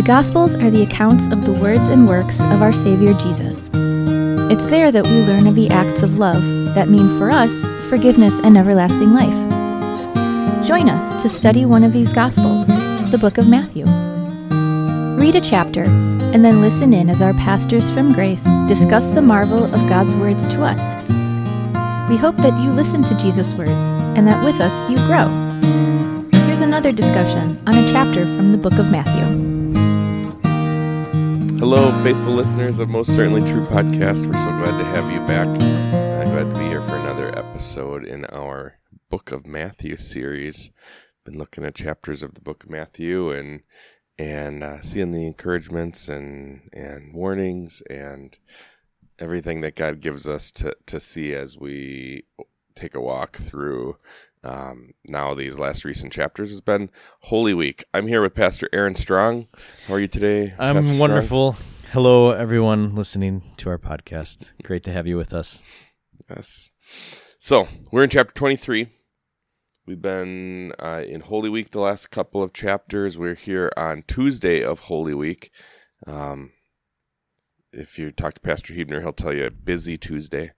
The Gospels are the accounts of the words and works of our Savior Jesus. It's there that we learn of the acts of love that mean for us forgiveness and everlasting life. Join us to study one of these Gospels, the book of Matthew. Read a chapter and then listen in as our pastors from Grace discuss the marvel of God's words to us. We hope that you listen to Jesus' words and that with us you grow. Here's another discussion on a chapter from the book of Matthew. Hello, faithful listeners of Most Certainly True podcast. We're so glad to have you back. I'm glad to be here for another episode in our Book of Matthew series. Been looking at chapters of the Book of Matthew and and uh, seeing the encouragements and and warnings and everything that God gives us to to see as we take a walk through um, now these last recent chapters has been Holy Week. I'm here with Pastor Aaron Strong. How are you today? I'm Pastor Strong? wonderful. Hello, everyone listening to our podcast. Great to have you with us. Yes. So we're in chapter 23. We've been uh, in Holy Week the last couple of chapters. We're here on Tuesday of Holy Week. Um, if you talk to Pastor Hebner, he'll tell you Busy Tuesday.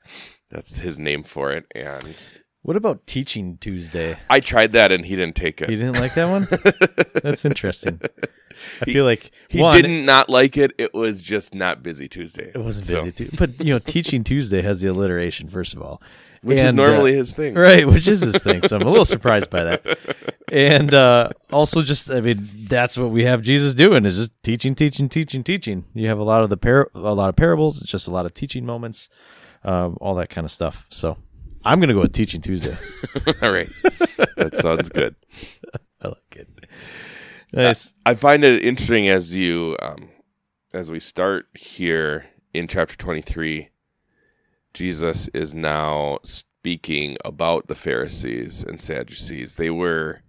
That's his name for it. And What about Teaching Tuesday? I tried that and he didn't take it. You didn't like that one? That's interesting. I feel like He one, didn't not like it. It was just not Busy Tuesday. It wasn't So- busy, too. but you know, Teaching Tuesday has the alliteration first of all, which is And, uh, normally his thing. right? Which is his thing. So I'm a little surprised by that. And uh, also, just I mean, that's what we have Jesus doing is just teaching, teaching, teaching, teaching. You have a lot of the par- a lot of parables. It's just a lot of teaching moments, um, all that kind of stuff. So I'm gonna go with Teaching Tuesday. All right. That sounds good. I like it. Nice. I find it interesting as you um, as we start here in chapter 23 Jesus is now speaking about the Pharisees and Sadducees they were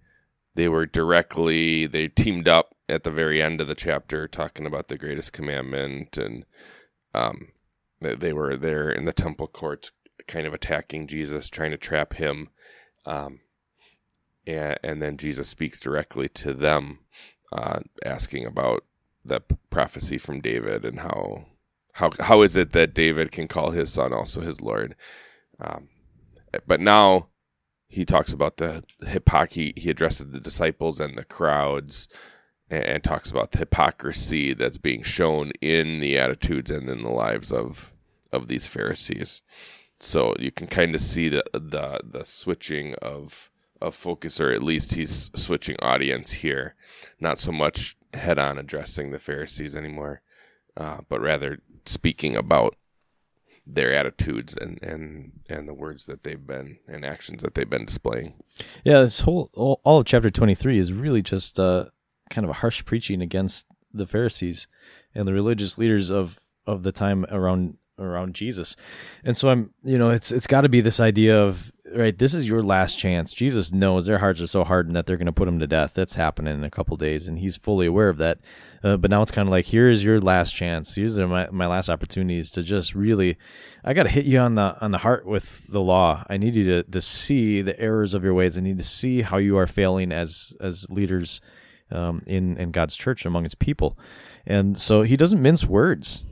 they were directly they teamed up at the very end of the chapter talking about the greatest commandment and um they were there in the temple courts kind of attacking Jesus trying to trap him um and, and then Jesus speaks directly to them uh, asking about the prophecy from David and how how how is it that David can call his son also his Lord? Um, but now he talks about the hypocrisy. He addresses the disciples and the crowds, and, talks about the hypocrisy that's being shown in the attitudes and in the lives of of these Pharisees. So you can kind of see the the the switching of of focus, or at least he's switching audience here not so much head on addressing the Pharisees anymore, uh, but rather speaking about their attitudes and, and, and the words that they've been and actions that they've been displaying. Yeah, this whole all, of chapter 23 is really just uh, kind of a harsh preaching against the Pharisees and the religious leaders of of the time around around Jesus. And so I'm, you know, it's it's got to be this idea of right, this is your last chance. Jesus knows their hearts are so hardened that they're going to put him to death. That's happening in a couple days and he's fully aware of that. Uh, but now it's kind of like here is your last chance. These are my, my last opportunities to just really I got to hit you on the on the heart with the law. I need you to to see the errors of your ways. I need to see how you are failing as as leaders um, in in God's church among His people. And so He doesn't mince words.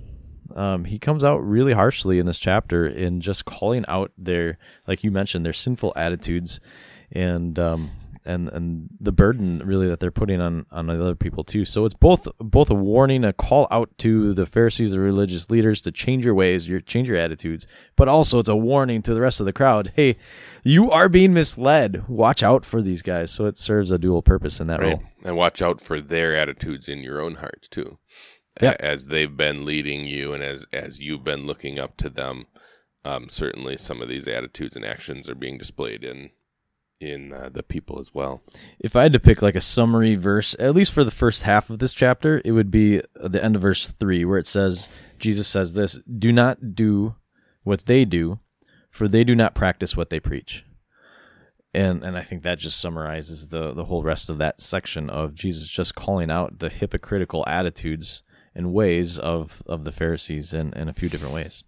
Um, he comes out really harshly in this chapter in just calling out their, like you mentioned, their sinful attitudes, and um, and and the burden really that they're putting on on other people too. So it's both both a warning, a call out to the Pharisees, the religious leaders, to change your ways, your change your attitudes, but also it's a warning to the rest of the crowd. Hey, you are being misled. Watch out for these guys. So it serves a dual purpose in that Right. role. And watch out for their attitudes in your own hearts too. Yeah. As they've been leading you and as, as you've been looking up to them, um, certainly some of these attitudes and actions are being displayed in in uh, the people as well. If I had to pick like a summary verse, at least for the first half of this chapter, it would be the end of verse 3 where it says Jesus says this, "Do not do what they do, for they do not practice what they preach." And and I think that just summarizes the the whole rest of that section of Jesus just calling out the hypocritical attitudes and ways of of the Pharisees in in a few different ways.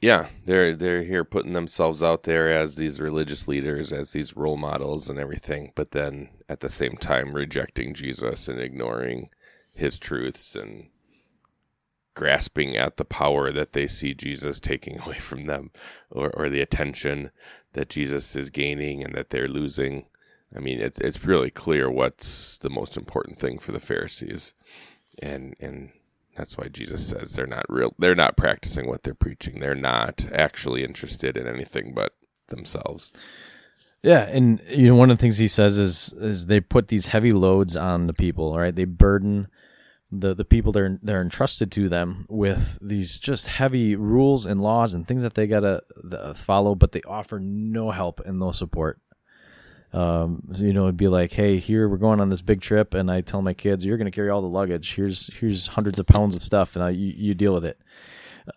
Yeah, they're they're here putting themselves out there as these religious leaders, as these role models and everything, but then at the same time rejecting Jesus and ignoring his truths and grasping at the power that they see Jesus taking away from them or, or the attention that Jesus is gaining and that they're losing. I mean, it's it's really clear what's the most important thing for the Pharisees, and and that's why Jesus says they're not real. They're not practicing what they're preaching. They're not actually interested in anything but themselves. Yeah, and you know one of the things he says is is they put these heavy loads on the people, right? They burden the the people they're they're entrusted to them with these just heavy rules and laws and things that they gotta uh, follow, but they offer no help and no support. Um, so, you know, it'd be like, hey, here we're going on this big trip, and I tell my kids, you're going to carry all the luggage. Here's here's hundreds of pounds of stuff, and I, you you deal with it.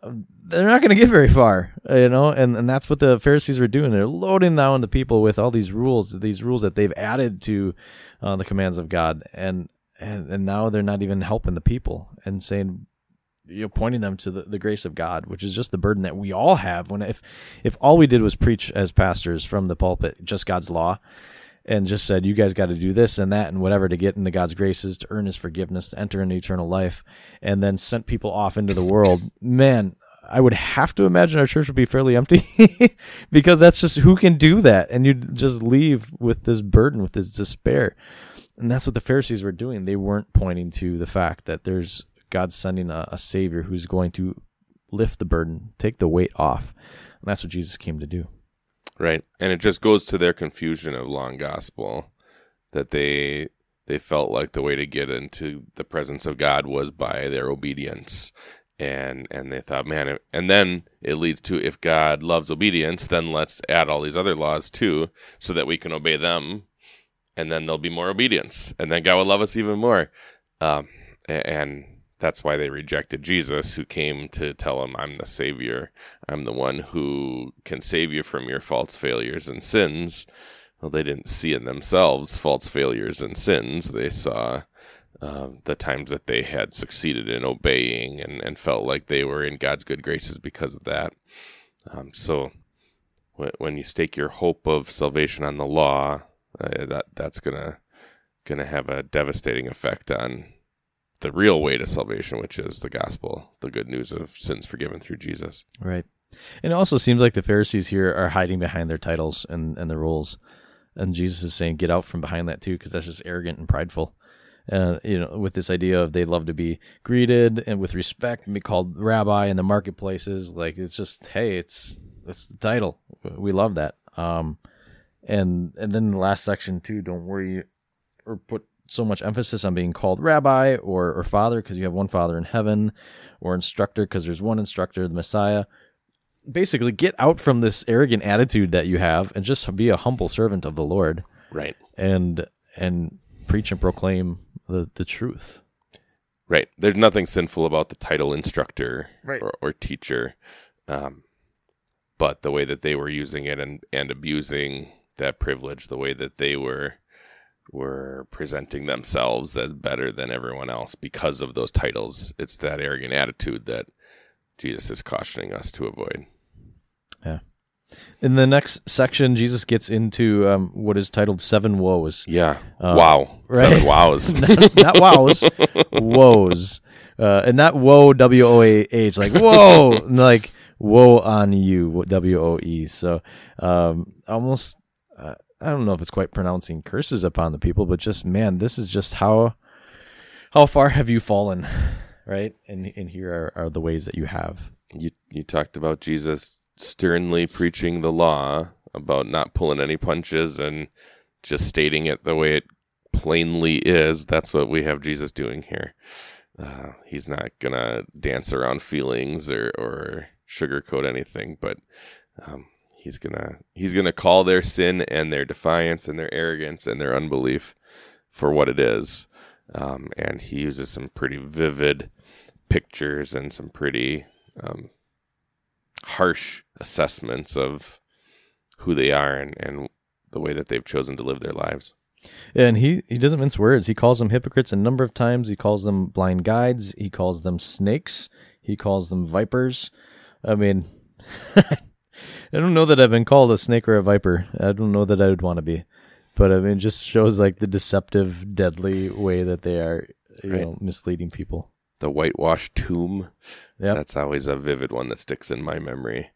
Uh, they're not going to get very far, you know, and and that's what the Pharisees were doing. They're loading down the people with all these rules, these rules that they've added to uh, the commands of God, and and and now they're not even helping the people and saying you know pointing them to the, the grace of god which is just the burden that we all have when if if all we did was preach as pastors from the pulpit just god's law and just said you guys got to do this and that and whatever to get into god's graces to earn his forgiveness to enter into eternal life and then sent people off into the world man I would have to imagine our church would be fairly empty because that's just who can do that. And you just leave with this burden, with this despair. And that's what the Pharisees were doing. They weren't pointing to the fact that there's God sending a, a Savior who's going to lift the burden, take the weight off. And that's what Jesus came to do. Right. And it just goes to their confusion of and gospel that they they felt like the way to get into the presence of God was by their obedience. And and they thought, man, and then it leads to if God loves obedience, then let's add all these other laws too, so that we can obey them and then there'll be more obedience, and then God will love us even more. Um, and that's why they rejected Jesus, who came to tell them, I'm the Savior. I'm the one who can save you from your false failures and sins. Well, they didn't see in themselves false failures and sins. They saw uh, the times that they had succeeded in obeying and, and felt like they were in God's good graces because of that. Um, so when you stake your hope of salvation on the law, uh, that that's gonna gonna have a devastating effect on the real way to salvation, which is the gospel, the good news of sins forgiven through Jesus. Right. And it also seems like the Pharisees here are hiding behind their titles and, and the rules. And Jesus is saying, get out from behind that too, because that's just arrogant and prideful. Uh, you know, with this idea of they love to be greeted and with respect and be called rabbi in the marketplaces. Like it's just, hey, it's it's the title. We love that. Um, and and then the last section too don't worry or put so much emphasis on being called rabbi or or father because you have one father in heaven or instructor because there's one instructor the messiah. Basically get out from this arrogant attitude that you have and just be a humble servant of the lord right. and and preach and proclaim the the truth. Right. There's nothing sinful about the title instructor right. or, or teacher um, but the way that they were using it and, and abusing that privilege the way that they were were presenting themselves as better than everyone else because of those titles. It's that arrogant attitude that Jesus is cautioning us to avoid. Yeah. In the next section, Jesus gets into um, what is titled Seven Woes. Yeah. Uh, wow. Right? Seven wows. not, not wows, woes. Uh, and not woe, W O A H, like whoa, like woe on you, W O E. So um, almost uh, I don't know if it's quite pronouncing curses upon the people, but just man, this is just how how far have you fallen, right? And and here are, are the ways that you have. You you talked about Jesus sternly preaching the law about not pulling any punches and just stating it the way it plainly is. That's what we have Jesus doing here. Uh, he's not gonna dance around feelings or or sugarcoat anything, but um, he's gonna he's gonna call their sin and their defiance and their arrogance and their unbelief for what it is um, and he uses some pretty vivid pictures and some pretty um, harsh assessments of who they are and, and the way that they've chosen to live their lives and he, he doesn't mince words. He calls them hypocrites a number of times. He calls them blind guides. He calls them snakes. He calls them vipers. I mean, I don't know that I've been called a snake or a viper. I don't know that I would want to be. But I mean, it just shows like the deceptive, deadly way that they are you Right. know, misleading people. The whitewashed tomb. Yep. That's always a vivid one that sticks in my memory.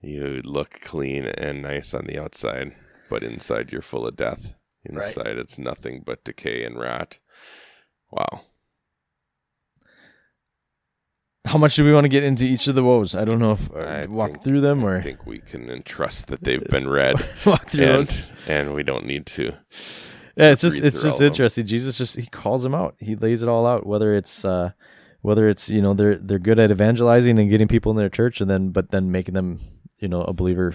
You look clean and nice on the outside, but inside you're full of death. Right. Inside it's nothing but decay and rot. Wow. How much do we want to get into each of the woes? I don't know if uh, I walk think- through them or I think we can entrust that they've been read walk through those. and, and we don't need to. Yeah, it's just it's just all of 'em. interesting. Jesus just he calls them out. He lays it all out. Whether it's uh, whether it's you know they're they're good at evangelizing and getting people in their church, and then but then making them you know a believer.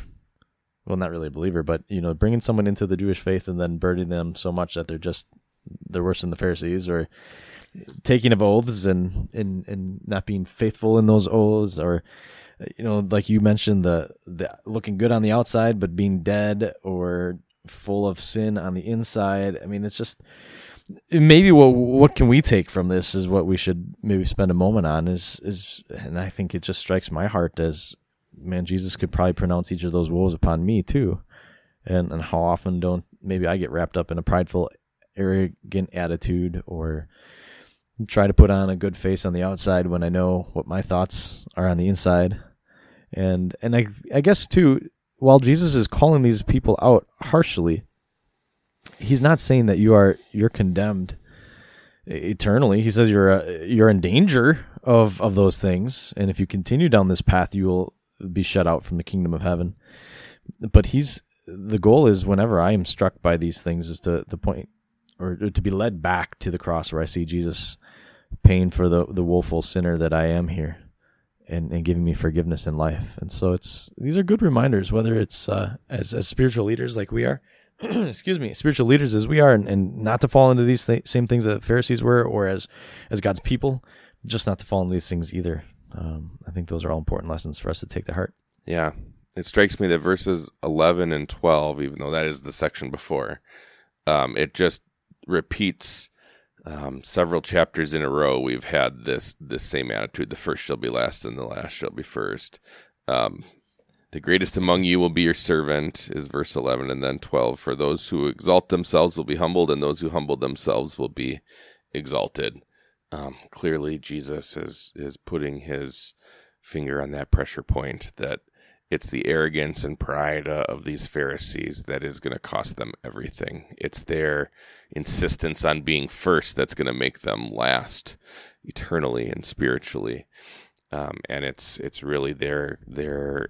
Well, not really a believer, but you know bringing someone into the Jewish faith and then burdening them so much that they're just they're worse than the Pharisees, or taking of oaths and and and not being faithful in those oaths, or you know like you mentioned the the looking good on the outside but being dead or full of sin on the inside. I mean, it's just maybe what what can we take from this is what we should maybe spend a moment on is is and I think it just strikes my heart as man Jesus could probably pronounce each of those woes upon me too. And and how often don't maybe I get wrapped up in a prideful arrogant attitude or try to put on a good face on the outside when I know what my thoughts are on the inside. And and I I guess too while Jesus is calling these people out harshly, he's not saying that you are you're condemned eternally. He says you're uh, you're in danger of of those things, and if you continue down this path, you will be shut out from the kingdom of heaven. But he's the goal is whenever I am struck by these things is to the point or to be led back to the cross where I see Jesus paying for the the woeful sinner that I am here and, and giving me forgiveness in life. And so it's these are good reminders, whether it's uh, as as spiritual leaders like we are, excuse me, spiritual leaders as we are, and, and not to fall into these th- same things that Pharisees were, or as as God's people, just not to fall into these things either. Um, I think those are all important lessons for us to take to heart. Yeah. It strikes me that verses 11 and 12, even though that is the section before, um, it just repeats um, several chapters in a row. We've had this this same attitude: the first shall be last, and the last shall be first. Um, the greatest among you will be your servant, is verse 11, and then 12. For those who exalt themselves will be humbled, and those who humble themselves will be exalted. Um, clearly, Jesus is is putting his finger on that pressure point that it's the arrogance and pride uh, of these Pharisees that is going to cost them everything. It's their insistence on being first that's going to make them last eternally and spiritually. Um, and it's it's really their their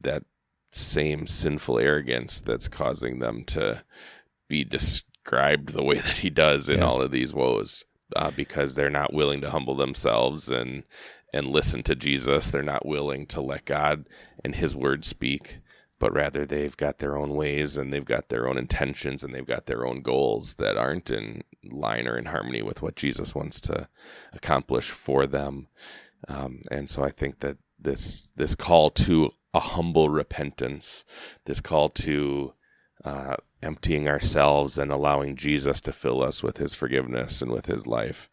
that same sinful arrogance that's causing them to be described the way that he does in Yeah. all of these woes uh, because they're not willing to humble themselves and and listen to Jesus. They're not willing to let God and His Word speak, but rather they've got their own ways and they've got their own intentions and they've got their own goals that aren't in line or in harmony with what Jesus wants to accomplish for them. Um, and so I think that this this call to a humble repentance, this call to uh, emptying ourselves and allowing Jesus to fill us with His forgiveness and with His life,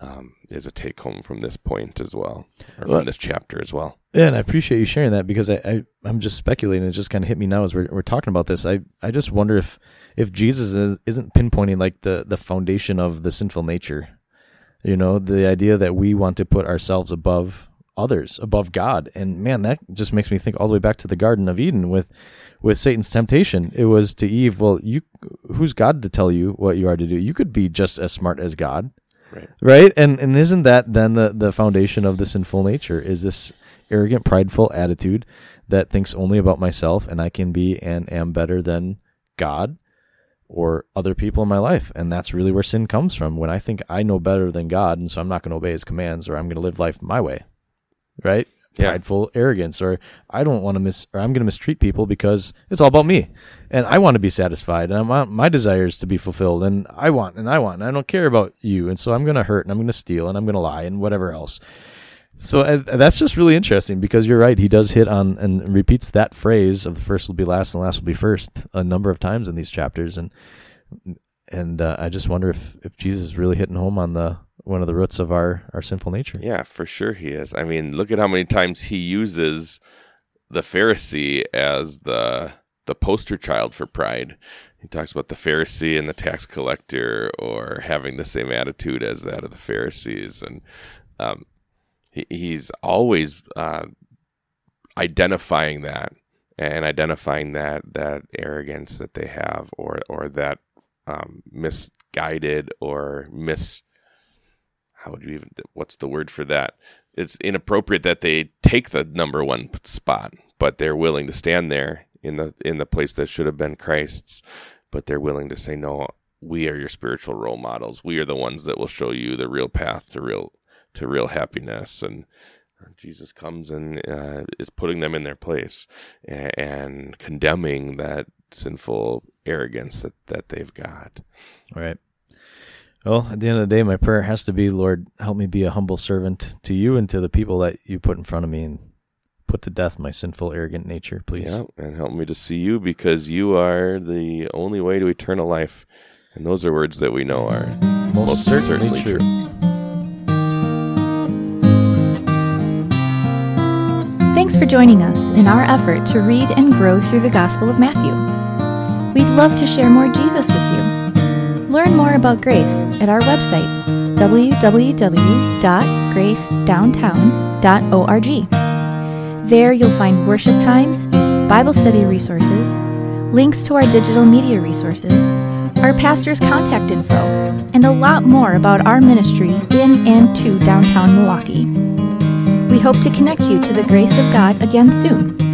um, is a take home from this point as well, or Well- from this chapter as well. Yeah, and I appreciate you sharing that because I, I I'm just speculating. It just kind of hit me now as we're we're talking about this. I I just wonder if if Jesus is, isn't pinpointing like the the foundation of the sinful nature. You know, the idea that we want to put ourselves above others, above God, and man, that just makes me think all the way back to the Garden of Eden with with Satan's temptation. It was to Eve, well, you who's God to tell you what you are to do? You could be just as smart as God Right. right? And and isn't that then the the foundation of the sinful nature is this arrogant prideful attitude that thinks only about myself and i can be and am better than god or other people in my life? And that's really where sin comes from when i think i know better than god and so i'm not going to obey his commands or i'm going to live life my way. Right Yeah. prideful arrogance or i don't want to miss or i'm going to mistreat people because it's all about me. And i want to be satisfied and i want my desires to be fulfilled and i want and i want and i don't care about you. And so i'm going to hurt and i'm going to steal and i'm going to lie and whatever else. So uh, that's just really interesting because you're right he does hit on and repeats that phrase of the first will be last and last will be first a number of times in these chapters and and uh, i just wonder if if jesus is really hitting home on the one of the roots of our our sinful nature Yeah, for sure he is. I mean, look at how many times he uses the Pharisee as the the poster child for pride. He talks about the Pharisee and the tax collector, or having the same attitude as that of the Pharisees, and um, he, he's always uh, identifying that and identifying that that arrogance that they have, or or that um, misguided or mis how would you even what's the word for that? It's inappropriate that they take the number one spot, but they're willing to stand there in the in the place that should have been Christ's, but they're willing to say no. We are your spiritual role models. We are the ones that will show you the real path to real to real happiness. And Jesus comes and uh, is putting them in their place and, and condemning that sinful arrogance that, that they've got. All right. Well, at the end of the day, my prayer has to be, Lord, help me be a humble servant to you and to the people that you put in front of me and put to death my sinful, arrogant nature, please. Yeah, and help me to see you because you are the only way to eternal life. And those are words that we know are Most, most certainly, certainly true. true. Thanks for joining us in our effort to read and grow through the Gospel of Matthew. We'd love to share more Jesus with you. Learn more about Grace at our website, www.gracedowntown.org. There you'll find worship times, Bible study resources, links to our digital media resources, our pastor's contact info, and a lot more about our ministry in and to downtown Milwaukee. We hope to connect you to the grace of God again soon.